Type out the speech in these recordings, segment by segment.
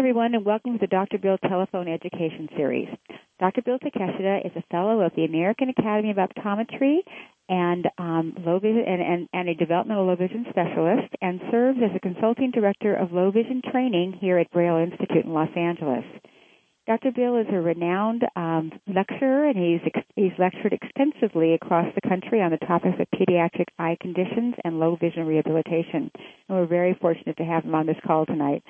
everyone, and welcome to the Dr. Bill Telephone Education Series. Dr. Bill Takeshita is a fellow of the American Academy of Optometry and um, low vision and, and, and, a developmental low vision specialist, and serves as a consulting director of low vision training here at Braille Institute in Los Angeles. Dr. Bill is a renowned um, lecturer, and he's he's lectured extensively across the country on the topics of pediatric eye conditions and low vision rehabilitation. And we're very fortunate to have him on this call tonight.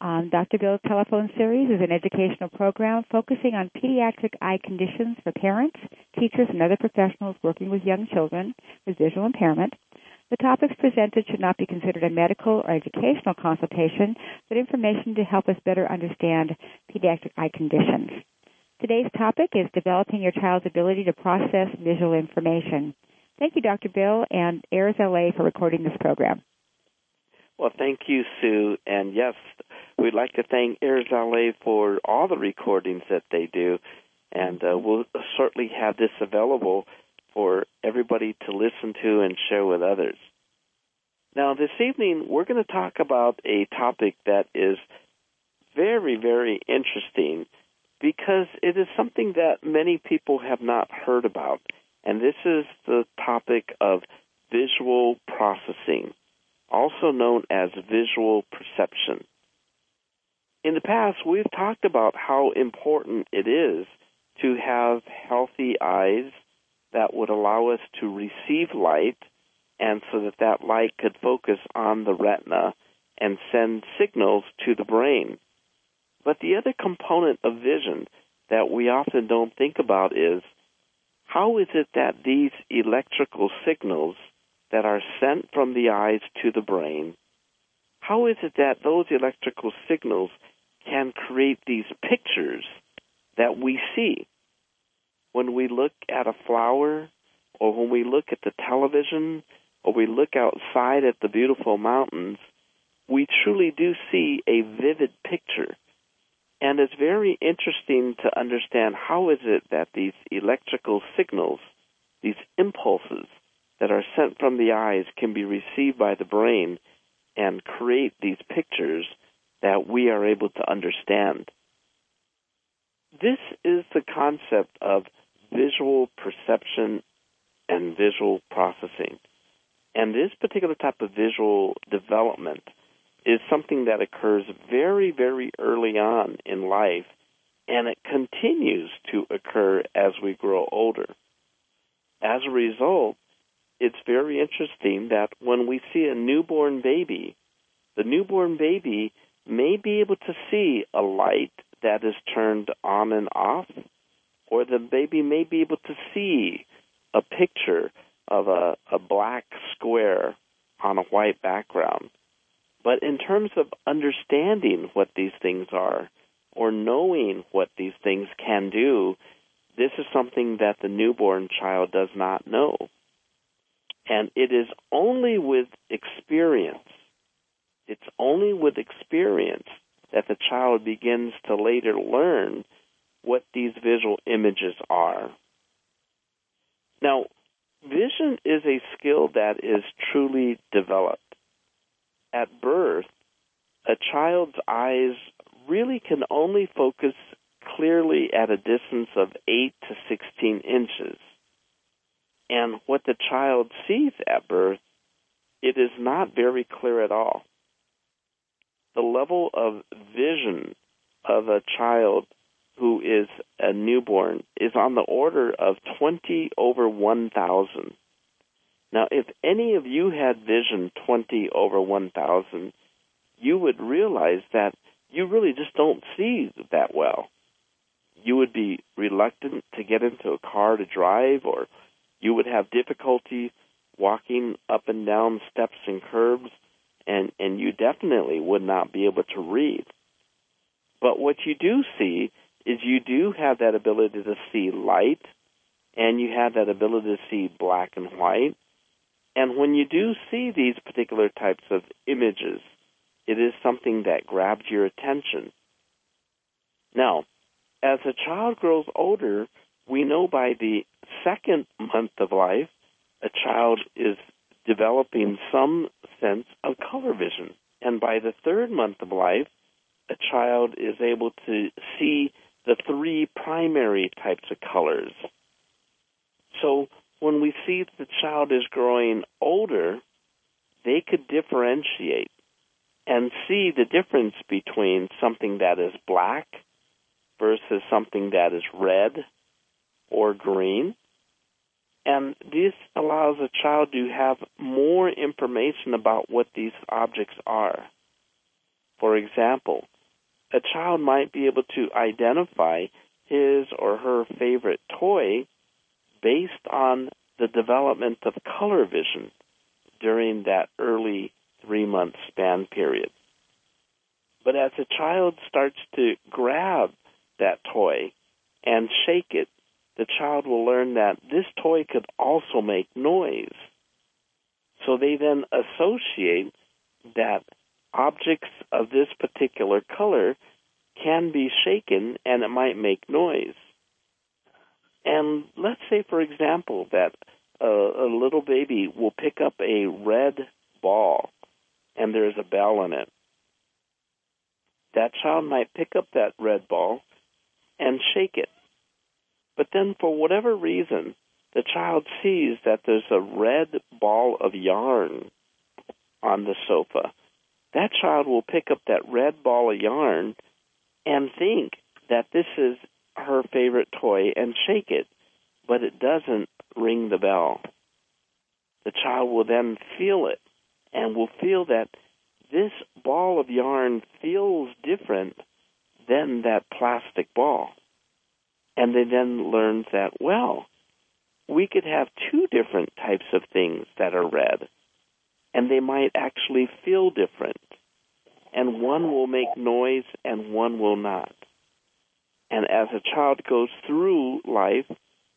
Um, Dr. Bill's telephone series is an educational program focusing on pediatric eye conditions for parents, teachers, and other professionals working with young children with visual impairment. The topics presented should not be considered a medical or educational consultation, but information to help us better understand pediatric eye conditions. Today's topic is developing your child's ability to process visual information. Thank you, Dr. Bill and AIRS LA for recording this program. Well, thank you, Sue. And yes, we'd like to thank AIRS LA for all the recordings that they do. And uh, we'll certainly have this available for everybody to listen to and share with others. Now, this evening, we're going to talk about a topic that is very, very interesting because it is something that many people have not heard about. And this is the topic of visual processing also known as visual perception. In the past, we've talked about how important it is to have healthy eyes that would allow us to receive light and so that that light could focus on the retina and send signals to the brain. But the other component of vision that we often don't think about is how is it that these electrical signals that are sent from the eyes to the brain, how is it that those electrical signals can create these pictures that we see? When we look at a flower, or when we look at the television, or we look outside at the beautiful mountains, we truly do see a vivid picture. And it's very interesting to understand how is it that these electrical signals, these impulses, that are sent from the eyes can be received by the brain and create these pictures that we are able to understand. This is the concept of visual perception and visual processing. And this particular type of visual development is something that occurs very, very early on in life, and it continues to occur as we grow older. As a result, it's very interesting that when we see a newborn baby, the newborn baby may be able to see a light that is turned on and off, or the baby may be able to see a picture of a, a black square on a white background. But in terms of understanding what these things are, or knowing what these things can do, this is something that the newborn child does not know. And it is only with experience, it's only with experience that the child begins to later learn what these visual images are. Now, vision is a skill that is truly developed. At birth, a child's eyes really can only focus clearly at a distance of 8 to 16 inches. And what the child sees at birth, it is not very clear at all. The level of vision of a child who is a newborn is on the order of 20 over 1,000. Now, if any of you had vision 20 over 1,000, you would realize that you really just don't see that well. You would be reluctant to get into a car to drive or you would have difficulty walking up and down steps and curbs, and, and you definitely would not be able to read. But what you do see is you do have that ability to see light, and you have that ability to see black and white. And when you do see these particular types of images, it is something that grabs your attention. Now, as a child grows older, we know by the second month of life, a child is developing some sense of color vision. And by the third month of life, a child is able to see the three primary types of colors. So when we see the child is growing older, they could differentiate and see the difference between something that is black versus something that is red or green. And this allows a child to have more information about what these objects are. For example, a child might be able to identify his or her favorite toy based on the development of color vision during that early three month span period. But as a child starts to grab that toy and shake it, the child will learn that this toy could also make noise. So they then associate that objects of this particular color can be shaken and it might make noise. And let's say, for example, that a, a little baby will pick up a red ball and there's a bell in it. That child might pick up that red ball and shake it. But then, for whatever reason, the child sees that there's a red ball of yarn on the sofa. That child will pick up that red ball of yarn and think that this is her favorite toy and shake it, but it doesn't ring the bell. The child will then feel it and will feel that this ball of yarn feels different than that plastic ball. And they then learn that, well, we could have two different types of things that are red, and they might actually feel different. And one will make noise and one will not. And as a child goes through life,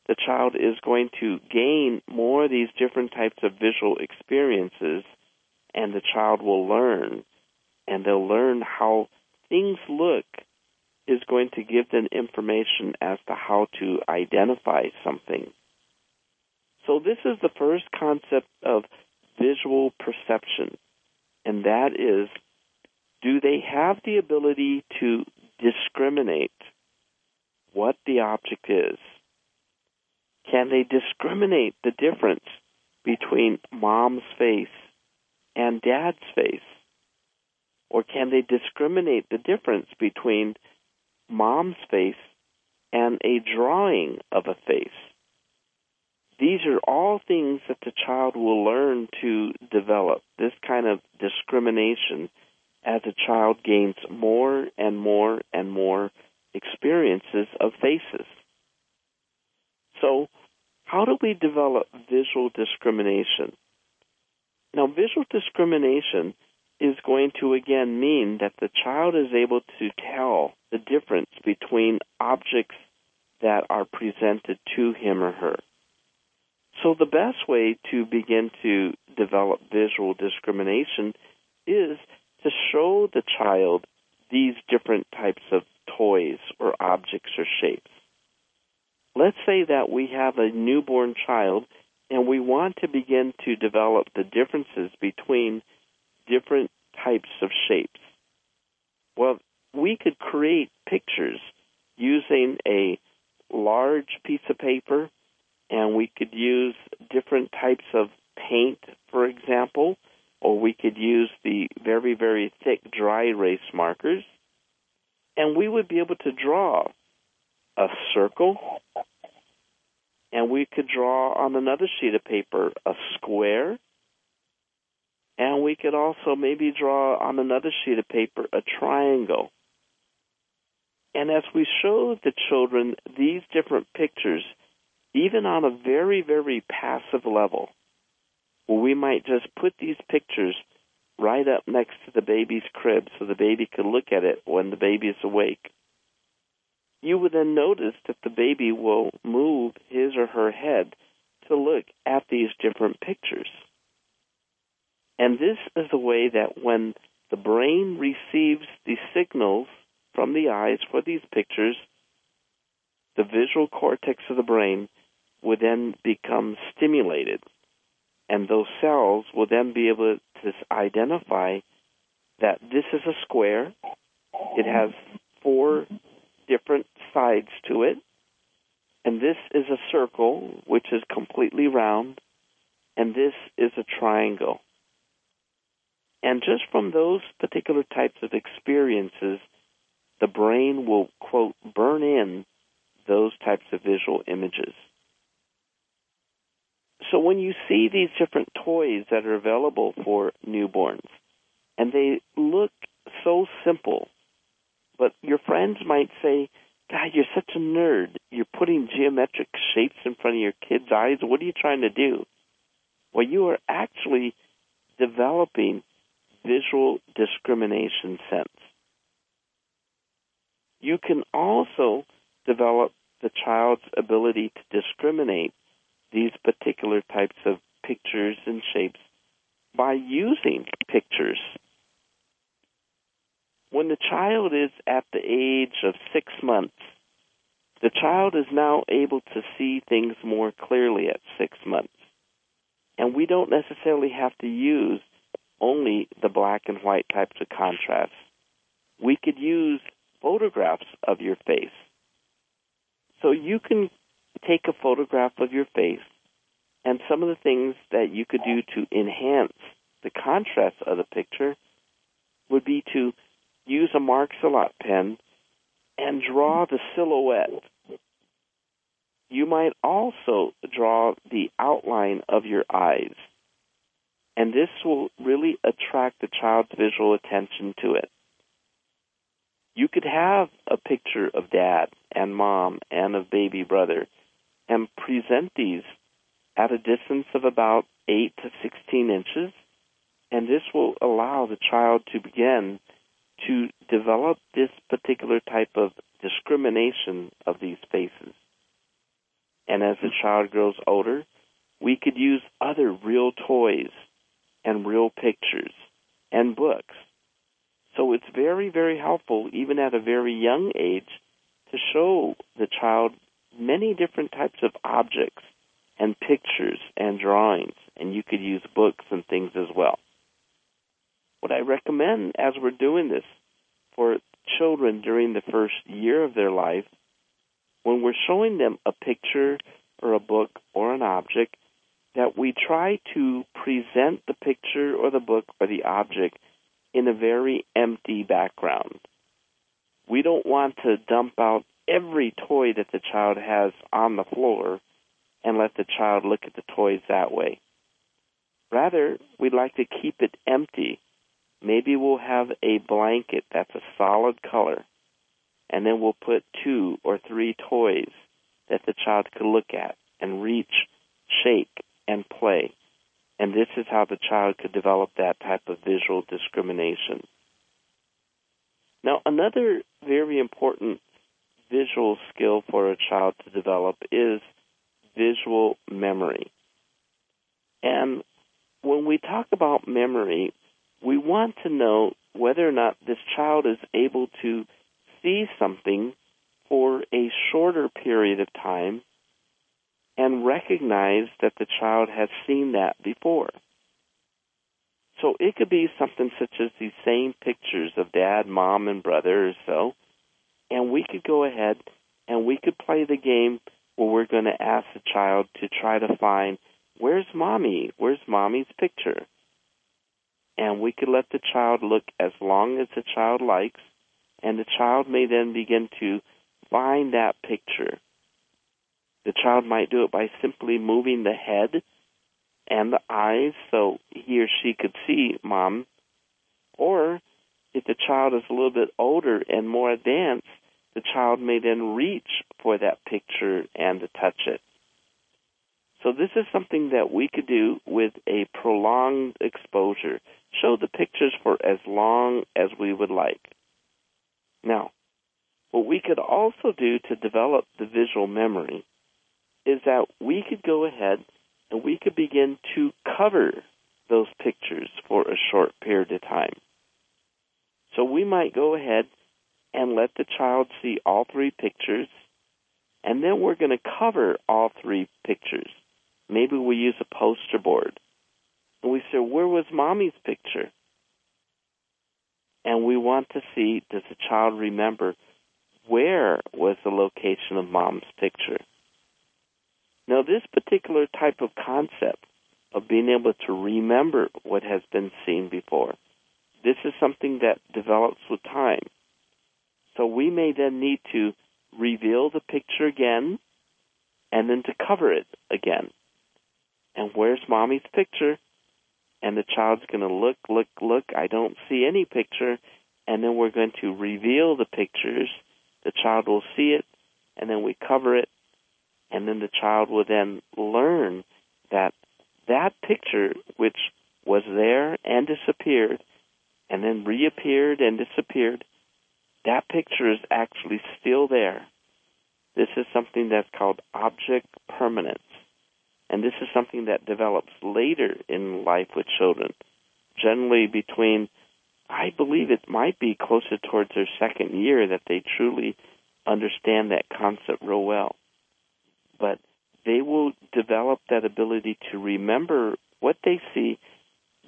the child is going to gain more of these different types of visual experiences, and the child will learn. And they'll learn how things look is going to give them information as to how to identify something. So, this is the first concept of visual perception, and that is do they have the ability to discriminate what the object is? Can they discriminate the difference between mom's face and dad's face? Or can they discriminate the difference between mom's face and a drawing of a face? These are all things that the child will learn to develop, this kind of discrimination as a child gains more and more and more experiences of faces. So, how do we develop visual discrimination? Now, visual discrimination is going to again mean that the child is able to tell the difference between objects that are presented to him or her. So, the best way to begin to develop visual discrimination is to show the child these different types of toys or objects or shapes. Let's say that we have a newborn child and we want to begin to develop the differences between different types of shapes. Well, we could create pictures using a large piece of paper and we could use different types of paint, for example, or we could use the very, very thick dry erase markers, and we would be able to draw a circle, and we could draw on another sheet of paper a square, and we could also maybe draw on another sheet of paper a triangle. And as we show the children these different pictures, even on a very, very passive level, well, we might just put these pictures right up next to the baby's crib so the baby could look at it when the baby is awake. You would then notice that the baby will move his or her head to look at these different pictures. And this is the way that when the brain receives the signals from the eyes for these pictures, the visual cortex of the brain would then become stimulated and those cells will then be able to identify that this is a square It has four different sides to it. And this is a circle, which is completely round. And this is a triangle. And just from those particular types of experiences, the brain will, quote, burn in those types of visual images. So when you see these different toys that are available for newborns, and they look so simple, but your friends might say, God, you're such a nerd. You're putting geometric shapes in front of your kids' eyes. What are you trying to do? Well, you are actually developing visual discrimination sense. You can also develop the child's ability to discriminate these particular types of pictures and shapes by using pictures. When the child is at the age of six months, the child is now able to see things more clearly at six months. And we don't necessarily have to use only the black and white types of contrasts. We could use photographs of your face. So you can take a photograph of your face and some of the things that you could do to enhance the contrast of the picture would be to use a Marks-A-Lot pen and draw the silhouette. You might also draw the outline of your eyes. And this will really attract the child's visual attention to it. You could have a picture of dad and mom and of baby brother and present these at a distance of about 8 to 16 inches, and this will allow the child to begin to develop this particular type of discrimination of these faces. And as the child grows older, we could use other real toys and real pictures and books. So it's very, very helpful, even at a very young age, to show the child many different types of objects and pictures and drawings, and you could use books and things as well. What I recommend as we're doing this for children during the first year of their life, when we're showing them a picture or a book or an object, that we try to present the picture or the book or the object in a very empty background. We don't want to dump out every toy that the child has on the floor and let the child look at the toys that way. Rather, we'd like to keep it empty. Maybe we'll have a blanket that's a solid color, and then we'll put two or three toys that the child could look at and reach, shake, and play. And this is how the child could develop that type of visual discrimination. Now, another very important visual skill for a child to develop is visual memory. And when we talk about memory, we want to know whether or not this child is able to see something for a shorter period of time and recognize that the child has seen that before. So it could be something such as these same pictures of dad, mom, and brother or so, and we could go ahead and we could play the game where we're going to ask the child to try to find where's mommy? Where's mommy's picture? And we could let the child look as long as the child likes, and the child may then begin to find that picture. The child might do it by simply moving the head and the eyes so he or she could see mom. Or if the child is a little bit older and more advanced, the child may then reach for that picture and to touch it. So this is something that we could do with a prolonged exposure. Show the pictures for as long as we would like. Now, what we could also do to develop the visual memory is that we could go ahead and we could begin to cover those pictures for a short period of time. So we might go ahead and let the child see all three pictures, and then we're going to cover all three pictures. Maybe we use a poster board. And we say, Where was mommy's picture? and we want to see does the child remember where was the location of mom's picture. Now, this particular type of concept of being able to remember what has been seen before, this is something that develops with time. So we may then need to reveal the picture again and then to cover it again. And where's mommy's picture? And the child's going to look, look, look. I don't see any picture. And then we're going to reveal the pictures. The child will see it, and then we cover it. And then the child will then learn that that picture, which was there and disappeared, and then reappeared and disappeared, that picture is actually still there. This is something that's called object permanence. And this is something that develops later in life with children, generally between, I believe it might be closer towards their second year that they truly understand that concept real well. But they will develop that ability to remember what they see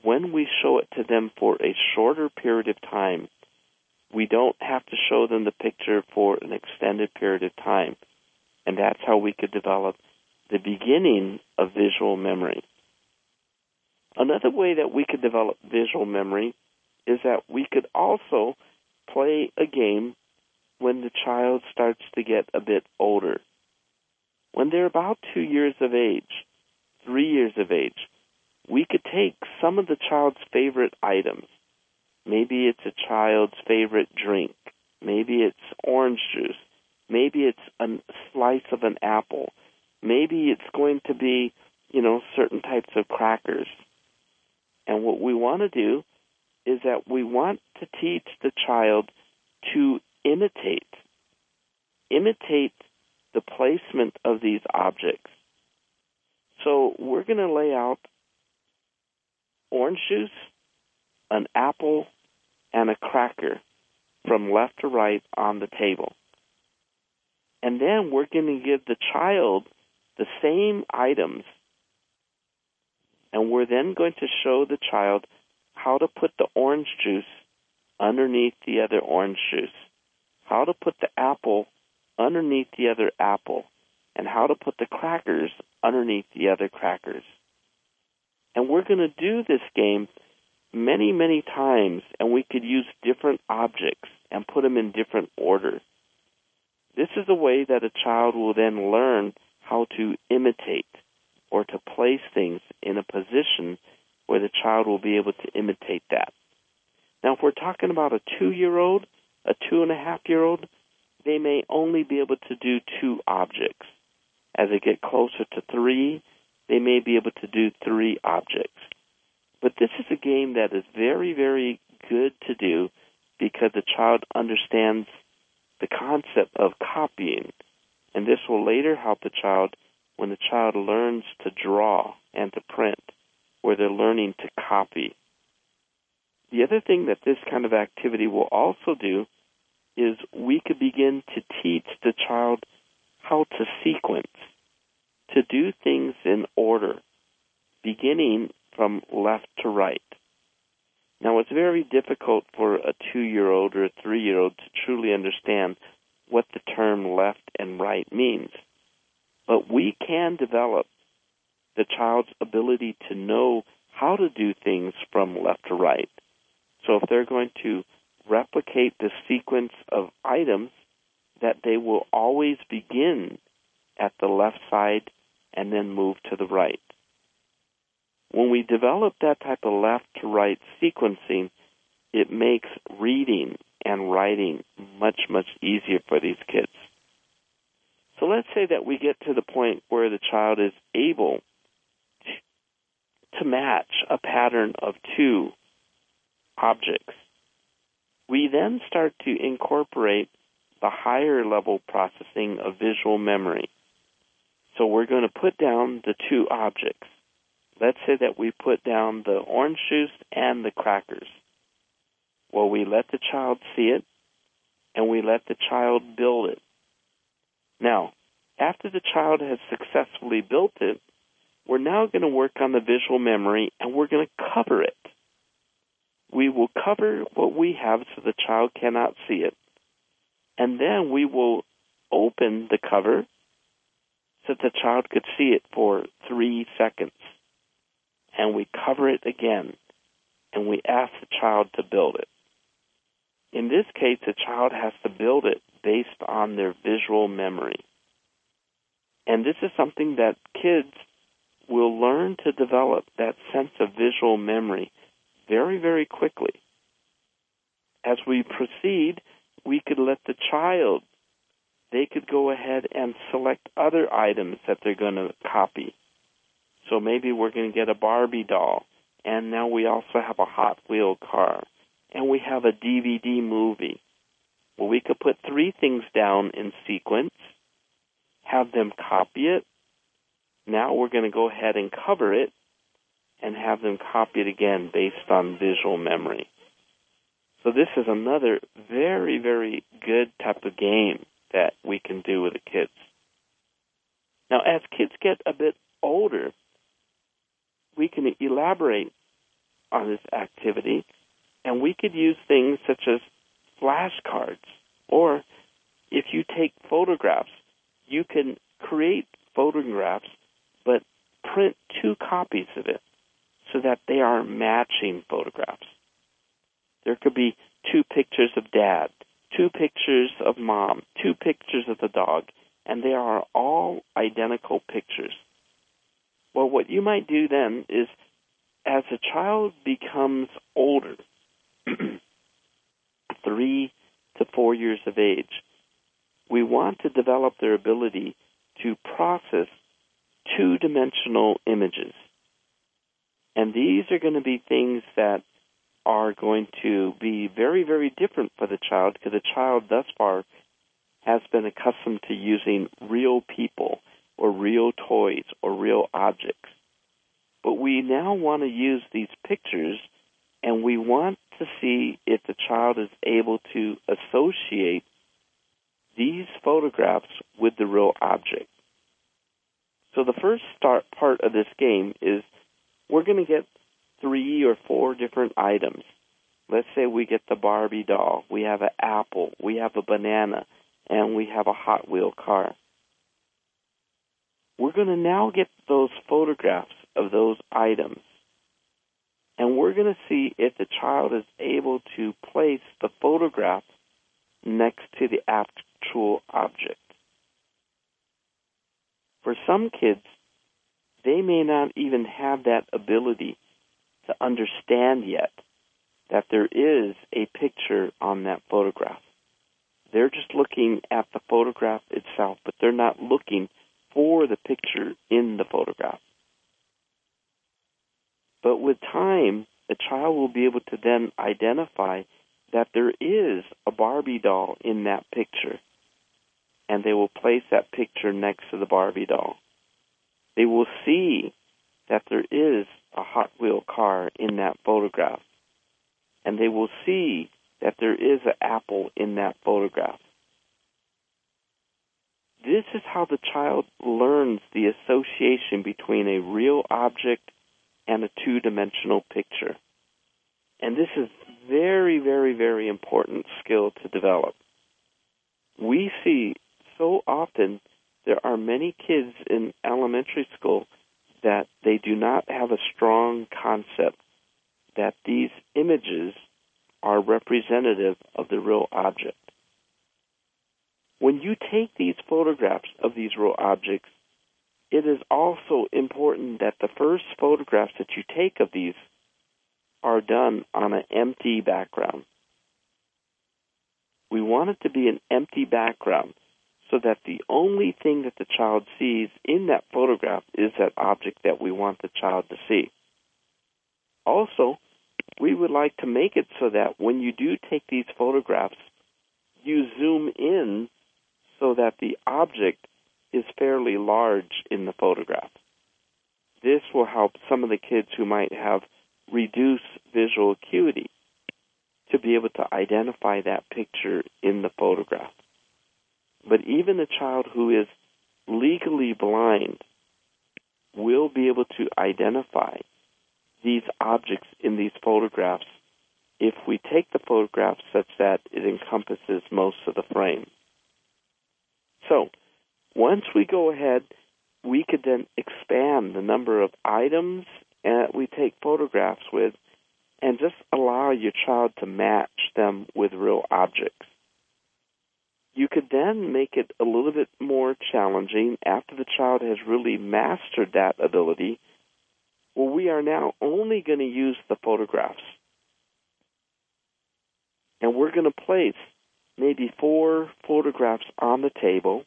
when we show it to them for a shorter period of time. We don't have to show them the picture for an extended period of time. And that's how we could develop the beginning of visual memory. Another way that we could develop visual memory is that we could also play a game when the child starts to get a bit older. When they're about two years of age, three years of age, we could take some of the child's favorite items. Maybe it's a child's favorite drink. Maybe it's orange juice. Maybe it's a slice of an apple. Maybe it's going to be, you know, certain types of crackers. And what we want to do is that we want to teach the child to imitate. Imitate the placement of these objects. So we're going to lay out orange juice, an apple, and a cracker from left to right on the table. And then we're going to give the child the same items. And we're then going to show the child how to put the orange juice underneath the other orange juice, how to put the apple underneath the other apple, and how to put the crackers underneath the other crackers. And we're going to do this game many, many times, and we could use different objects and put them in different order. This is a way that a child will then learn how to imitate or to place things in a position where the child will be able to imitate that. Now, if we're talking about a two year old, a two and a half year old, they may only be able to do two objects. As they get closer to three, they may be able to do three objects. But this is a game that is very, very good to do because the child understands the concept of copying and this will later help the child when the child learns to draw and to print, where they're learning to copy. The other thing that this kind of activity will also do is we could begin to teach the child how to sequence, to do things in order, beginning from left to right. Now, it's very difficult for a two year old or a three year old to truly understand what the term left and right means. But we can develop the child's ability to know how to do things from left to right. So if they're going to replicate the sequence of items, that they will always begin at the left side and then move to the right. When we develop that type of left to right sequencing, it makes reading and writing much, much easier for these kids. So let's say that we get to the point where the child is able to match a pattern of two objects. We then start to incorporate the higher level processing of visual memory. So we're going to put down the two objects. Let's say that we put down the orange juice and the crackers. Well, we let the child see it and we let the child build it. Now, after the child has successfully built it, we're now going to work on the visual memory and we're going to cover it. We will cover what we have so the child cannot see it. And then we will open the cover so the child could see it for three seconds. And we cover it again. And we ask the child to build it. In this case, the child has to build it based on their visual memory. And this is something that kids will learn to develop that sense of visual memory very, very quickly. As we proceed, we could let the child, they could go ahead and select other items that they're going to copy. So maybe we're going to get a Barbie doll, and now we also have a Hot Wheel car, and we have a DVD movie. Well, we could put three things down in sequence, have them copy it. Now we're going to go ahead and cover it, and have them copy it again based on visual memory. So this is another very, very good type of game that we can do with the kids. Now, as kids get a bit older, we can elaborate on this activity, and we could use things such as flashcards, or if you take photographs, you can create photographs, but print two copies of it so that they are matching photographs. There could be two pictures of dad, two pictures of mom, two pictures of the dog, and they are all identical pictures. Well, what you might do then is as a child becomes older, three to four years of age, we want to develop their ability to process two dimensional images. And these are going to be things that are going to be very, very different for the child because the child thus far has been accustomed to using real people or real toys or real objects. But we now want to use these pictures and we want to see if the child is able to associate these photographs with the real object. So the first start part of this game is we're going to get three or four different items. Let's say we get the Barbie doll, we have an apple, we have a banana, and we have a Hot Wheel car. We're going to now get those photographs of those items. And we're going to see if the child is able to place the photograph next to the actual object. For some kids, they may not even have that ability to understand yet that there is a picture on that photograph. They're just looking at the photograph itself, but they're not looking for the picture in the photograph. But with time, the child will be able to then identify that there is a Barbie doll in that picture. And they will place that picture next to the Barbie doll they will see that there is a Hot Wheel car in that photograph. And they will see that there is an apple in that photograph. This is how the child learns the association between a real object and a two dimensional picture. And this is very, very, very important skill to develop. We see so often there are many kids in elementary school that they do not have a strong concept that these images are representative of the real object. When you take these photographs of these real objects, it is also important that the first photographs that you take of these are done on an empty background. We want it to be an empty background so that the only thing that the child sees in that photograph is that object that we want the child to see. Also, we would like to make it so that when you do take these photographs, you zoom in so that the object is fairly large in the photograph. This will help some of the kids who might have reduced visual acuity to be able to identify that picture in the photograph. But even a child who is legally blind will be able to identify these objects in these photographs if we take the photograph such that it encompasses most of the frame. So, once we go ahead, we could then expand the number of items that we take photographs with and just allow your child to match them with real objects. You could then make it a little bit more challenging after the child has really mastered that ability. Well, we are now only going to use the photographs. And we're going to place maybe four photographs on the table,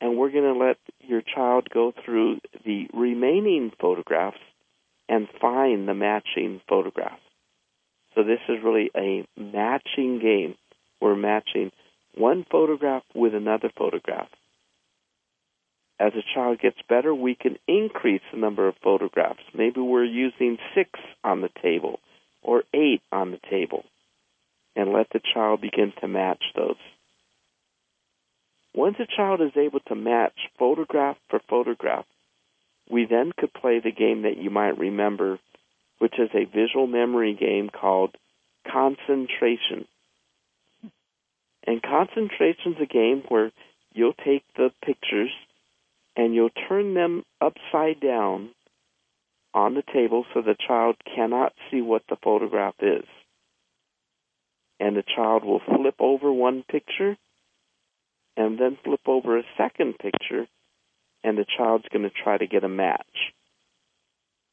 and we're going to let your child go through the remaining photographs and find the matching photograph. So this is really a matching game. We're matching one photograph with another photograph. As a child gets better, we can increase the number of photographs. Maybe we're using six on the table or eight on the table and let the child begin to match those. Once a child is able to match photograph for photograph, we then could play the game that you might remember, which is a visual memory game called Concentration. And Concentration is a game where you'll take the pictures and you'll turn them upside down on the table so the child cannot see what the photograph is and the child will flip over one picture and then flip over a second picture, and the child's going to try to get a match.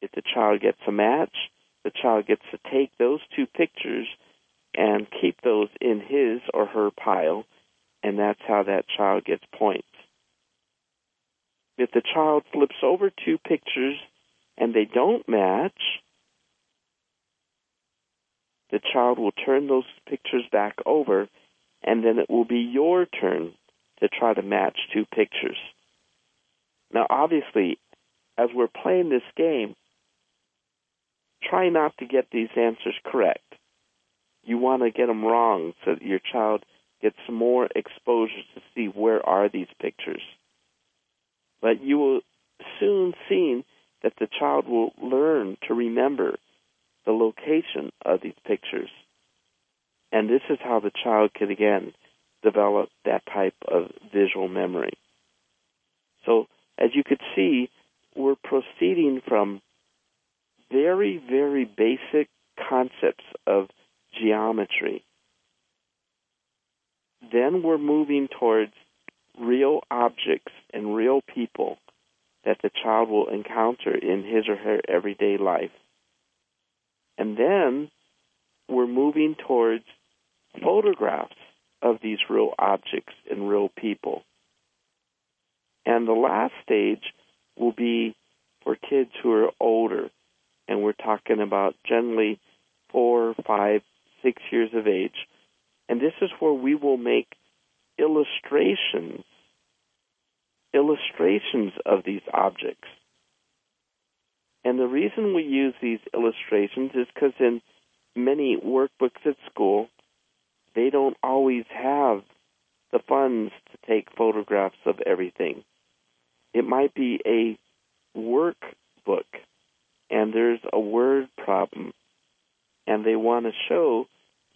If the child gets a match, the child gets to take those two pictures and keep those in his or her pile, and that's how that child gets points. If the child flips over two pictures and they don't match, the child will turn those pictures back over, and then it will be your turn to try to match two pictures. Now, obviously, as we're playing this game, try not to get these answers correct. You want to get them wrong so that your child gets more exposure to see where are these pictures. But you will soon see that the child will learn to remember the location of these pictures. And this is how the child can again develop that type of visual memory. So, as you could see, we're proceeding from very, very basic concepts of geometry. Then we're moving towards real objects and real people that the child will encounter in his or her everyday life. And then we're moving towards photographs of these real objects and real people. And the last stage will be for kids who are older, and we're talking about generally four, five, six years of age. And this is where we will make illustrations, illustrations of these objects. And the reason we use these illustrations is because in many workbooks at school, they don't always have the funds to take photographs of everything. It might be a workbook and there's a word problem and they want to show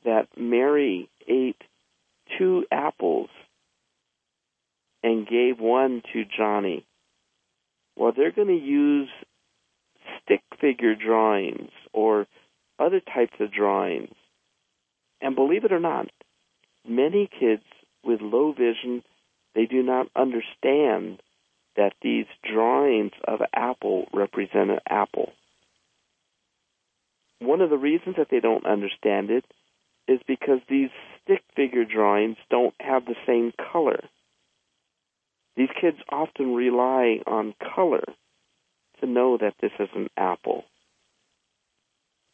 that Mary ate two apples and gave one to Johnny. Well, they're going to use stick figure drawings or other types of drawings. And believe it or not, many kids with low vision, they do not understand that these drawings of an apple represent an apple. One of the reasons that they don't understand it is because these stick figure drawings don't have the same color. These kids often rely on color to know that this is an apple.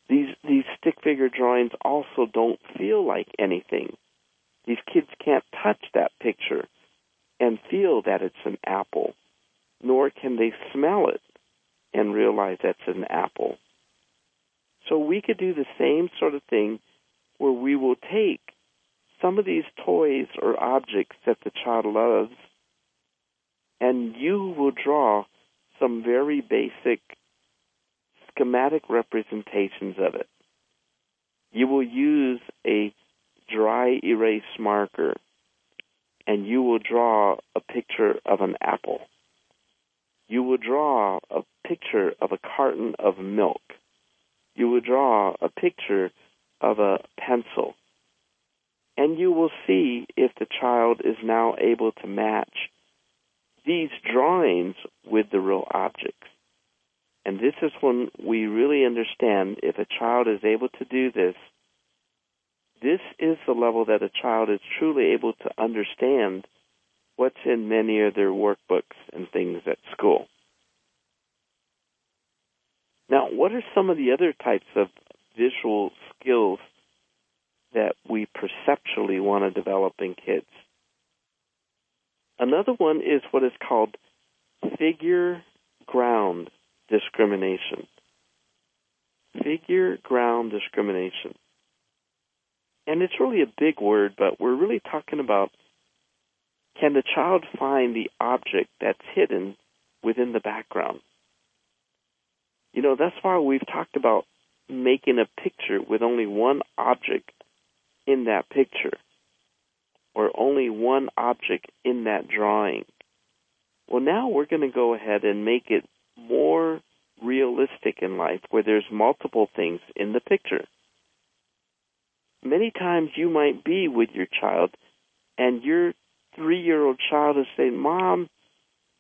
These these stick figure drawings also don't feel like anything. These kids can't touch that picture and feel that it's an apple, nor can they smell it and realize that's an apple. So we could do the same sort of thing where we will take some of these toys or objects that the child loves and you will draw some very basic schematic representations of it. you will use a dry erase marker and you will draw a picture of an apple. You will draw a picture of a carton of milk. You will draw a picture of a pencil. And you will see if the child is now able to match these drawings with the real objects. And this is when we really understand if a child is able to do this, this is the level that a child is truly able to understand what's in many of their workbooks and things at school. Now, what are some of the other types of visual skills that we perceptually want to develop in kids? Another one is what is called figure ground discrimination. Figure ground discrimination. And it's really a big word, but we're really talking about can the child find the object that's hidden within the background? You know, that's why we've talked about making a picture with only one object in that picture or only one object in that drawing. Well, now we're going to go ahead and make it more realistic in life where there's multiple things in the picture. Many times you might be with your child and your three year old child is saying, Mom,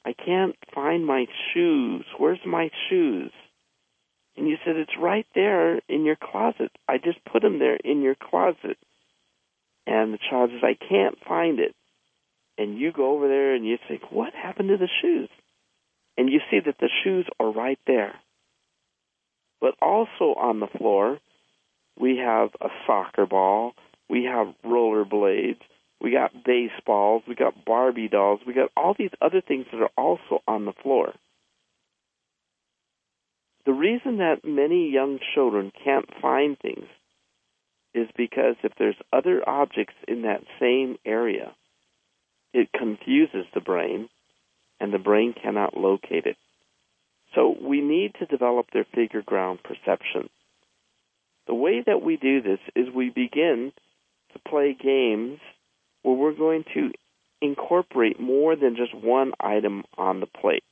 I can't find my shoes. Where's my shoes? And you said, It's right there in your closet. I just put them there in your closet. And the child says, I can't find it. And you go over there and you think, What happened to the shoes? And you see that the shoes are right there. But also on the floor, we have a soccer ball, we have roller blades, we got baseballs, we got Barbie dolls, we got all these other things that are also on the floor. The reason that many young children can't find things is because if there's other objects in that same area, it confuses the brain and the brain cannot locate it. So we need to develop their figure ground perception. The way that we do this is we begin to play games where we're going to incorporate more than just one item on the plate.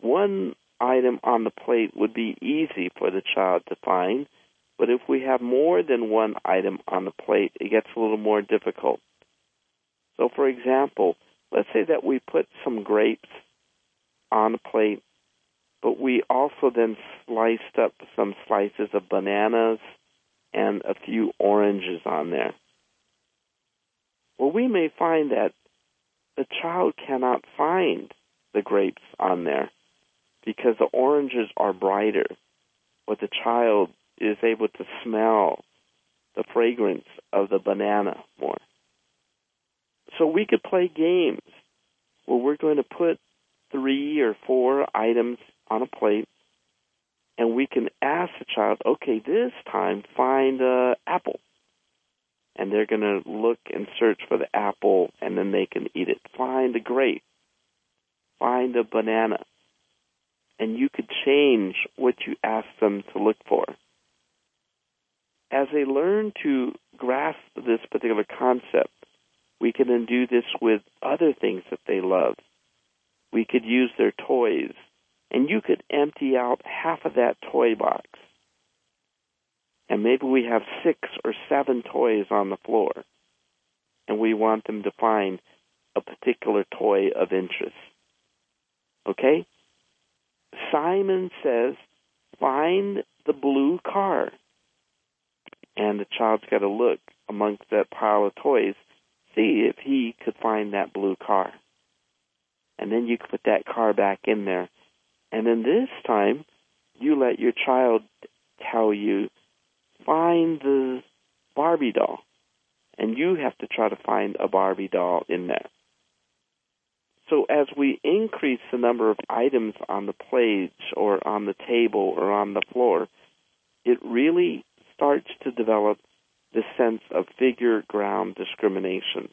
One item on the plate would be easy for the child to find, but if we have more than one item on the plate, it gets a little more difficult. So, for example, let's say that we put some grapes on the plate, but we also then sliced up some slices of bananas and a few oranges on there. Well, we may find that the child cannot find the grapes on there because the oranges are brighter, but the child is able to smell the fragrance of the banana more. So we could play games where we're going to put three or four items on a plate and we can ask the child, okay, this time find an apple. And they're going to look and search for the apple and then they can eat it. Find a grape. Find a banana. And you could change what you ask them to look for. As they learn to grasp this particular concept, we can then do this with other things that they love. We could use their toys, and you could empty out half of that toy box. And maybe we have six or seven toys on the floor, and we want them to find a particular toy of interest. Okay? Simon says, find the blue car. And the child's got to look amongst that pile of toys see if he could find that blue car. And then you put that car back in there. And then this time, you let your child tell you, find the Barbie doll. And you have to try to find a Barbie doll in there. So as we increase the number of items on the plates or on the table or on the floor, it really starts to develop the sense of figure ground discrimination.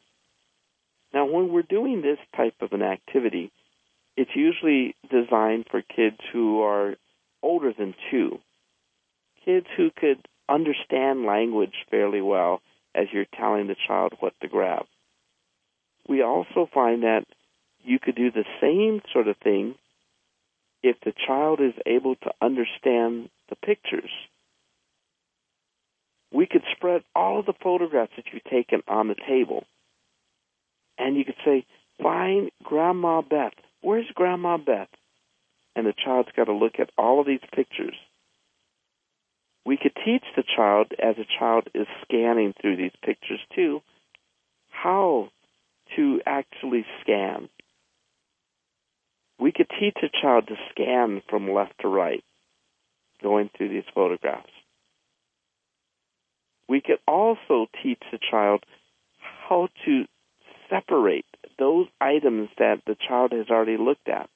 Now, when we're doing this type of an activity, it's usually designed for kids who are older than two. Kids who could understand language fairly well as you're telling the child what to grab. We also find that you could do the same sort of thing if the child is able to understand the pictures. We could spread all of the photographs that you've taken on the table. And you could say, find Grandma Beth. Where's Grandma Beth? And the child's got to look at all of these pictures. We could teach the child as the child is scanning through these pictures too, how to actually scan. We could teach a child to scan from left to right, going through these photographs. We could also teach the child how to separate those items that the child has already looked at.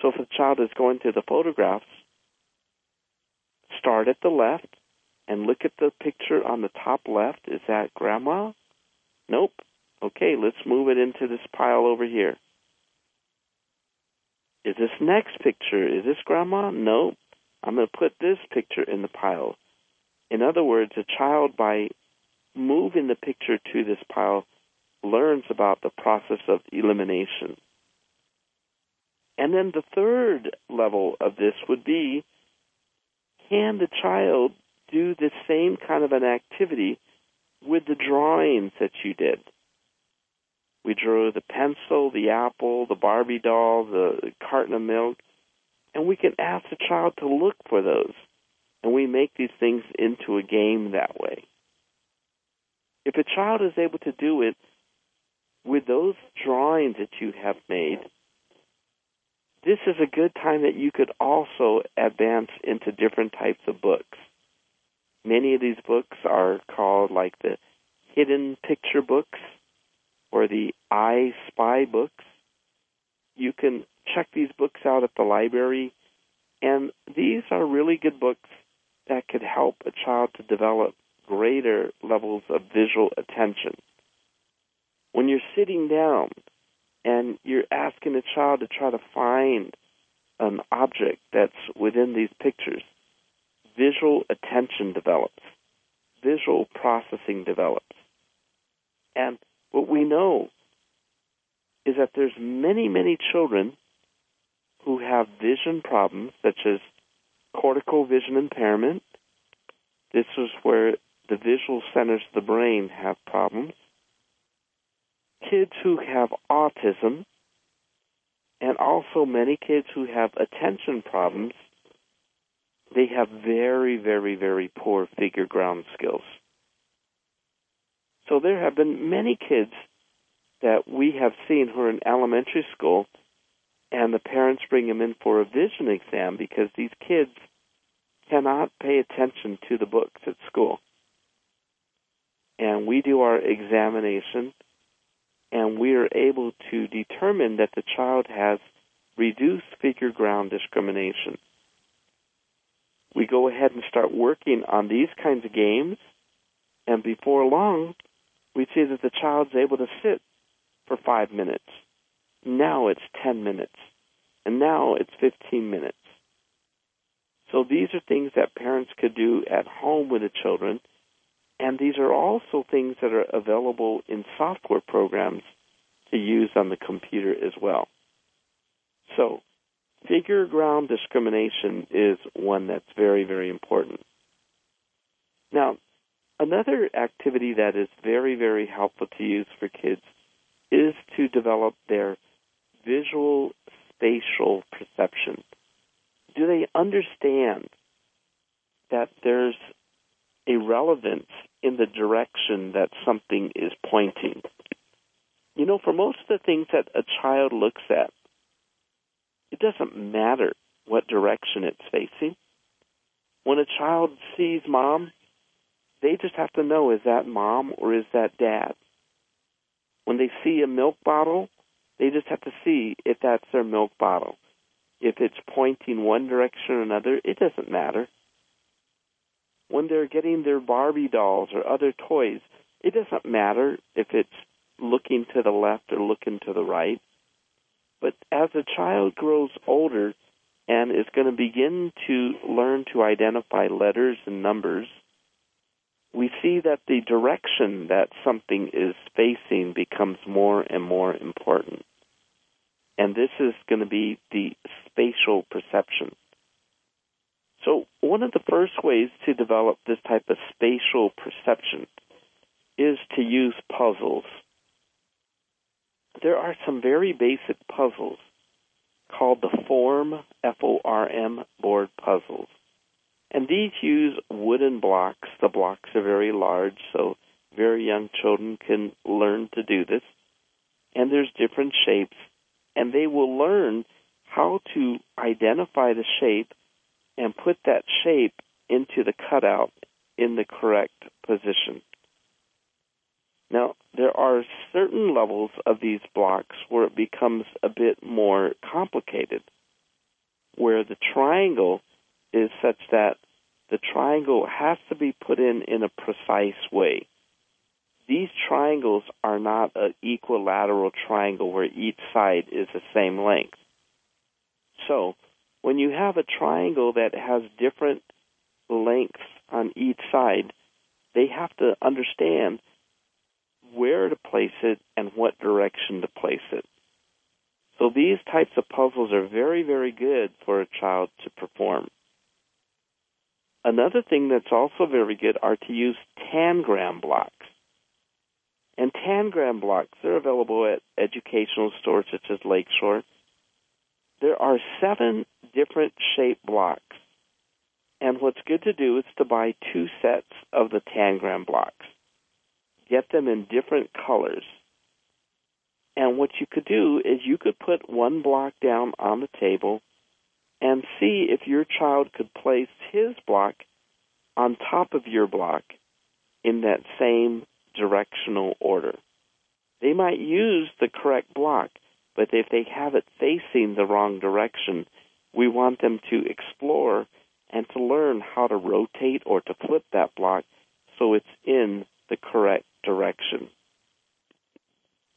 So if the child is going through the photographs, start at the left and look at the picture on the top left. Is that grandma? Nope. Okay, let's move it into this pile over here. Is this next picture, is this grandma? No. I'm going to put this picture in the pile. In other words, a child, by moving the picture to this pile, learns about the process of elimination. And then the third level of this would be can the child do the same kind of an activity with the drawings that you did? We drew the pencil, the apple, the Barbie doll, the carton of milk, and we can ask the child to look for those. And we make these things into a game that way. If a child is able to do it with those drawings that you have made, this is a good time that you could also advance into different types of books. Many of these books are called like the hidden picture books or the I Spy books. You can check these books out at the library, and these are really good books that could help a child to develop greater levels of visual attention. When you're sitting down and you're asking a child to try to find an object that's within these pictures, visual attention develops, visual processing develops. And what we know is that there's many, many children who have vision problems such as cortical vision impairment. This is where the visual centers of the brain have problems. Kids who have autism, and also many kids who have attention problems, they have very, very, very poor figure ground skills. So there have been many kids that we have seen who are in elementary school, and the parents bring them in for a vision exam because these kids cannot pay attention to the books at school. And we do our examination, and we are able to determine that the child has reduced figure ground discrimination. We go ahead and start working on these kinds of games, and before long, we see that the child's able to sit for five minutes. Now it's 10 minutes. And now it's 15 minutes. So these are things that parents could do at home with the children. And these are also things that are available in software programs to use on the computer as well. So figure ground discrimination is one that's very, very important. Now, Another activity that is very, very helpful to use for kids is to develop their visual spatial perception. Do they understand that there's a relevance in the direction that something is pointing? You know, for most of the things that a child looks at, it doesn't matter what direction it's facing. When a child sees mom, they just have to know is that mom or is that dad? When they see a milk bottle, they just have to see if that's their milk bottle. If it's pointing one direction or another, it doesn't matter. When they're getting their Barbie dolls or other toys, it doesn't matter if it's looking to the left or looking to the right. But as a child grows older and is going to begin to learn to identify letters and numbers, we see that the direction that something is facing becomes more and more important. And this is going to be the spatial perception. So, one of the first ways to develop this type of spatial perception is to use puzzles. There are some very basic puzzles called the Form, F-O-R-M, board puzzles. And these use wooden blocks. The blocks are very large, so very young children can learn to do this. And there's different shapes, and they will learn how to identify the shape and put that shape into the cutout in the correct position. Now, there are certain levels of these blocks where it becomes a bit more complicated, where the triangle is such that the triangle has to be put in in a precise way. These triangles are not an equilateral triangle where each side is the same length. So, when you have a triangle that has different lengths on each side, they have to understand where to place it and what direction to place it. So these types of puzzles are very, very good for a child to perform. Another thing that's also very good are to use tangram blocks. And tangram blocks, they're available at educational stores such as Lakeshore. There are seven different shape blocks. And what's good to do is to buy two sets of the tangram blocks get them in different colors. And what you could do is you could put one block down on the table and see if your child could place his block on top of your block in that same directional order. They might use the correct block, but if they have it facing the wrong direction, we want them to explore and to learn how to rotate or to flip that block so it's in the correct direction.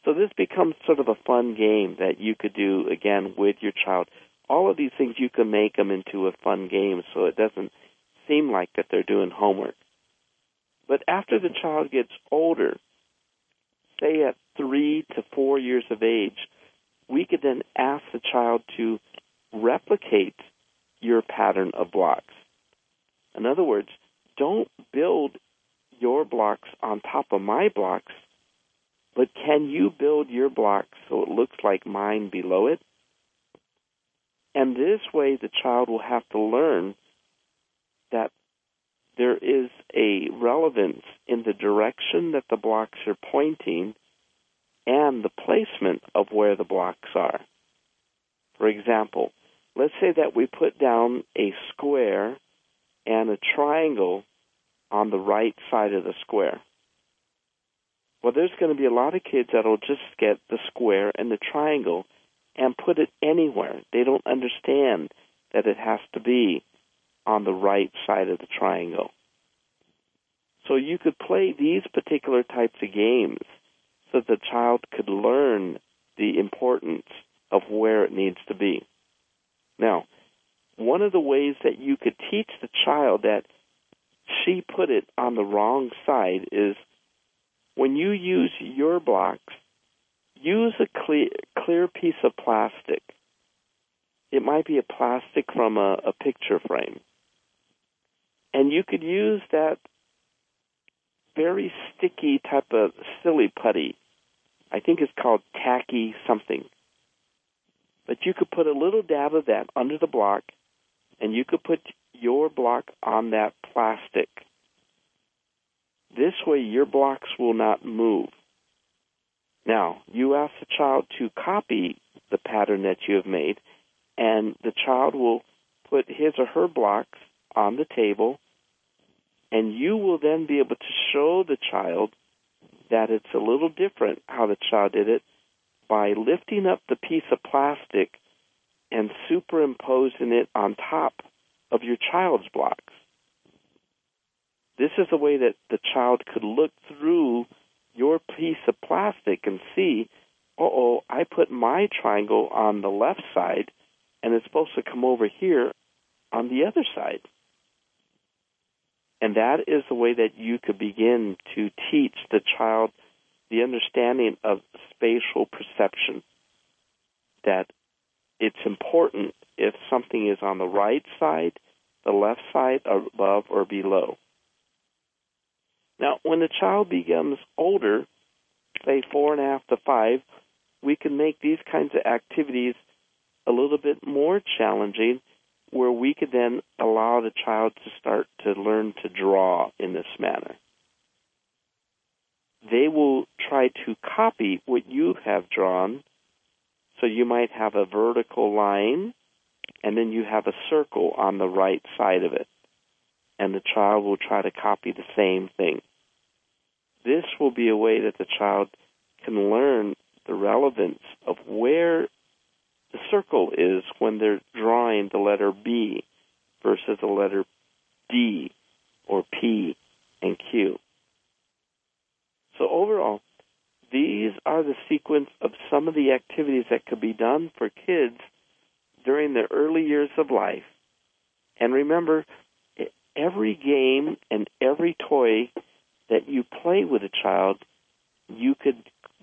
So this becomes sort of a fun game that you could do again with your child. All of these things you can make them into a fun game so it doesn't seem like that they're doing homework. But after the child gets older, say at three to four years of age, we could then ask the child to replicate your pattern of blocks. In other words, don't build your blocks on top of my blocks, but can you build your blocks so it looks like mine below it? And this way, the child will have to learn that there is a relevance in the direction that the blocks are pointing and the placement of where the blocks are. For example, let's say that we put down a square and a triangle on the right side of the square. Well, there's going to be a lot of kids that'll just get the square and the triangle and put it anywhere. They don't understand that it has to be on the right side of the triangle. So you could play these particular types of games so the child could learn the importance of where it needs to be. Now, one of the ways that you could teach the child that she put it on the wrong side is when you use your blocks, use a clear, clear piece of plastic. It might be a plastic from a, a picture frame. And you could use that very sticky type of silly putty. I think it's called tacky something. But you could put a little dab of that under the block, and you could put your block on that plastic. This way, your blocks will not move. Now, you ask the child to copy the pattern that you have made, and the child will put his or her blocks on the table, and you will then be able to show the child that it's a little different how the child did it by lifting up the piece of plastic and superimposing it on top of your child's blocks. This is a way that the child could look through your piece of plastic and see, oh, I put my triangle on the left side and it's supposed to come over here on the other side. And that is the way that you could begin to teach the child the understanding of spatial perception. That it's important if something is on the right side, the left side, above or below. Now, when the child becomes older, say four and a half to five, we can make these kinds of activities a little bit more challenging where we could then allow the child to start to learn to draw in this manner. They will try to copy what you have drawn. So you might have a vertical line and then you have a circle on the right side of it. And the child will try to copy the same thing. This will be a way that the child can learn the relevance of where the circle is when they're drawing the letter B versus the letter D or P and Q. So overall, these are the sequence of some of the activities that could be done for kids during their early years of life. And remember, every game and every toy that you play with a child, you could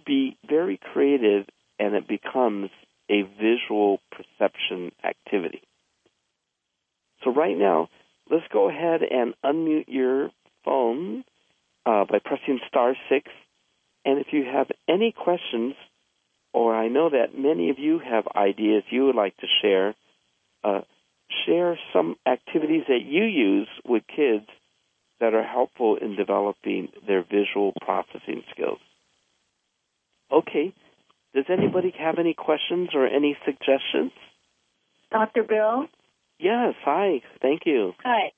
be very creative and it becomes a visual perception activity. So right now, let's go ahead and unmute your phone uh, by pressing star six. And if you have any questions, or I know that many of you have ideas you would like to share, uh, share some activities that you use with kids that are helpful in developing their visual processing skills. Okay, does anybody have any questions or any suggestions? Dr. Bill? Yes, hi, thank you. Hi.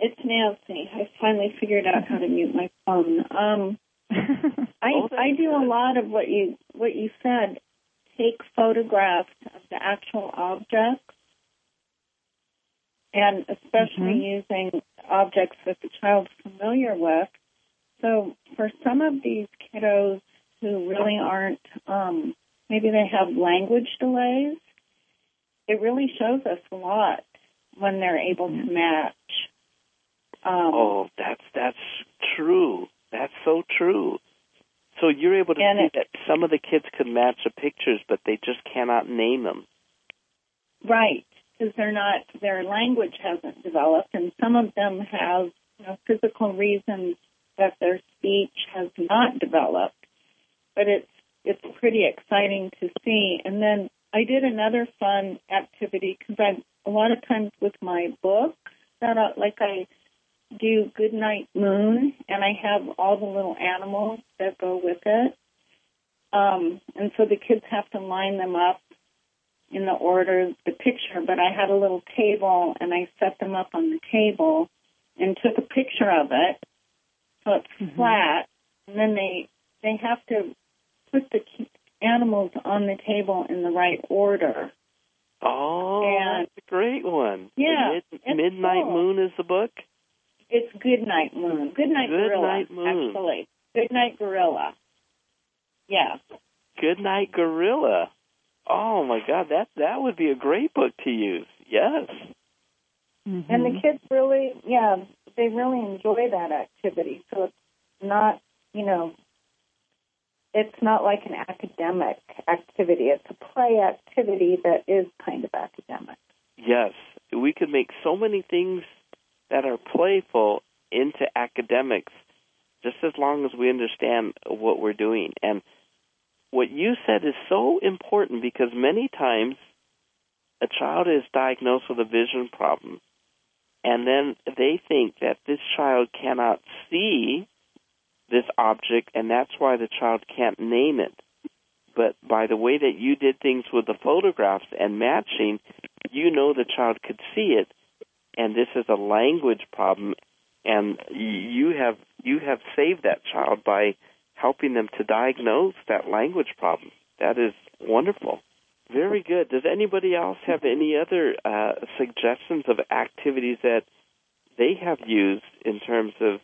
It's Nancy. I finally figured out how to mute my phone. Um, I Oh, I do a lot of what you what you said. Take photographs of the actual objects, and especially using objects that the child's familiar with. So for some of these kiddos who really aren't, um, maybe they have language delays. It really shows us a lot when they're able to match. Um, Oh, that's that's true. That's so true. So you're able to see it- that some of the kids could match the pictures, but they just cannot name them. Right, because they're not their language hasn't developed, and some of them have you know, physical reasons that their speech has not developed. But it's it's pretty exciting to see. And then I did another fun activity because I a lot of times with my book that I, like I do Good Night Moon, and I have all the little animals that go with it. Um, and so the kids have to line them up in the order of the picture, but I had a little table and I set them up on the table and took a picture of it so it's mm-hmm. flat, and then they they have to put the animals on the table in the right order. Oh, And- that's a great one. Yeah, Mid- Midnight cool. Moon is the book. It's Good Night Moon, Good Night Good Gorilla, Night Moon. actually. Good Night Gorilla. Yeah. Good Night Gorilla. Oh my God, that that would be a great book to use. Yes. Mm-hmm. And the kids really, yeah, they really enjoy that activity. So it's not, you know, it's not like an academic activity. It's a play activity that is kind of academic. Yes, we could make so many things that are playful into academics just as long as we understand what we're doing. And what you said is so important because many times a child is diagnosed with a vision problem and then they think that this child cannot see this object and that's why the child can't name it. But by the way that you did things with the photographs and matching, you know the child could see it and this is a language problem and you have you have saved that child by helping them to diagnose that language problem. That is wonderful. Very good. Does anybody else have any other uh, suggestions of activities that they have used in terms of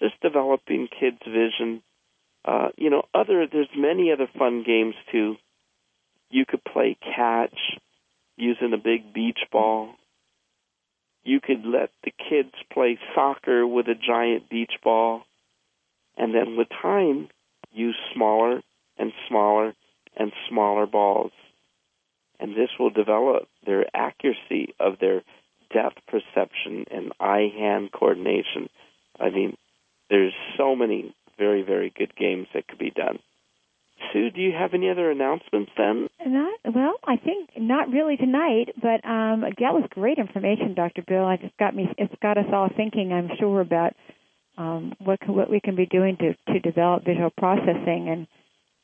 just developing kids' vision? Uh, you know, other there's many other fun games too. You could play catch. using a big beach ball. You could let the kids play soccer with a giant beach ball. And then with time, use smaller and smaller and smaller balls. And this will develop their accuracy of their depth perception and eye hand coordination. I mean, there's so many very, very good games that could be done. Sue, do you have any other announcements then? Not well, I think not really tonight, but um that was great information, Dr. Bill. It just got me it's got us all thinking, I'm sure about um what what we can be doing to to develop visual processing and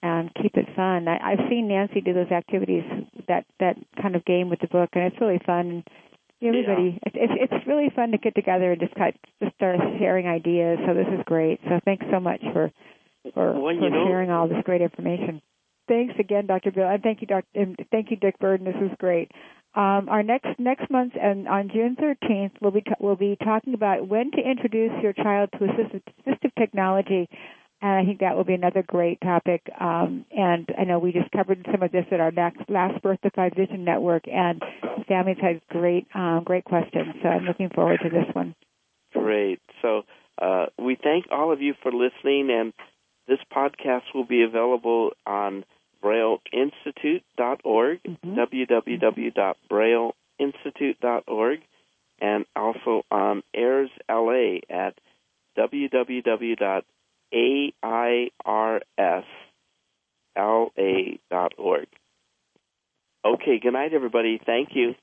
and keep it fun. I, I've seen Nancy do those activities that that kind of game with the book and it's really fun everybody yeah. it's it's really fun to get together and just kind of, just start sharing ideas. So this is great. So thanks so much for for, well, for know, sharing all this great information. Thanks again, Dr. Bill, and thank you, Dr. And thank you, Dick Burden. This was great. Um, our next next month and on June 13th, we'll be t- we'll be talking about when to introduce your child to assistive, assistive technology, and I think that will be another great topic. Um, and I know we just covered some of this at our next last Birth to Five Vision Network, and families had great um, great questions. So I'm looking forward to this one. Great. So uh, we thank all of you for listening and this podcast will be available on BrailleInstitute.org, mm-hmm. www.brailleinstitute.org, and also on AIRS LA at www.airsla.org. Okay, good night, everybody. Thank you.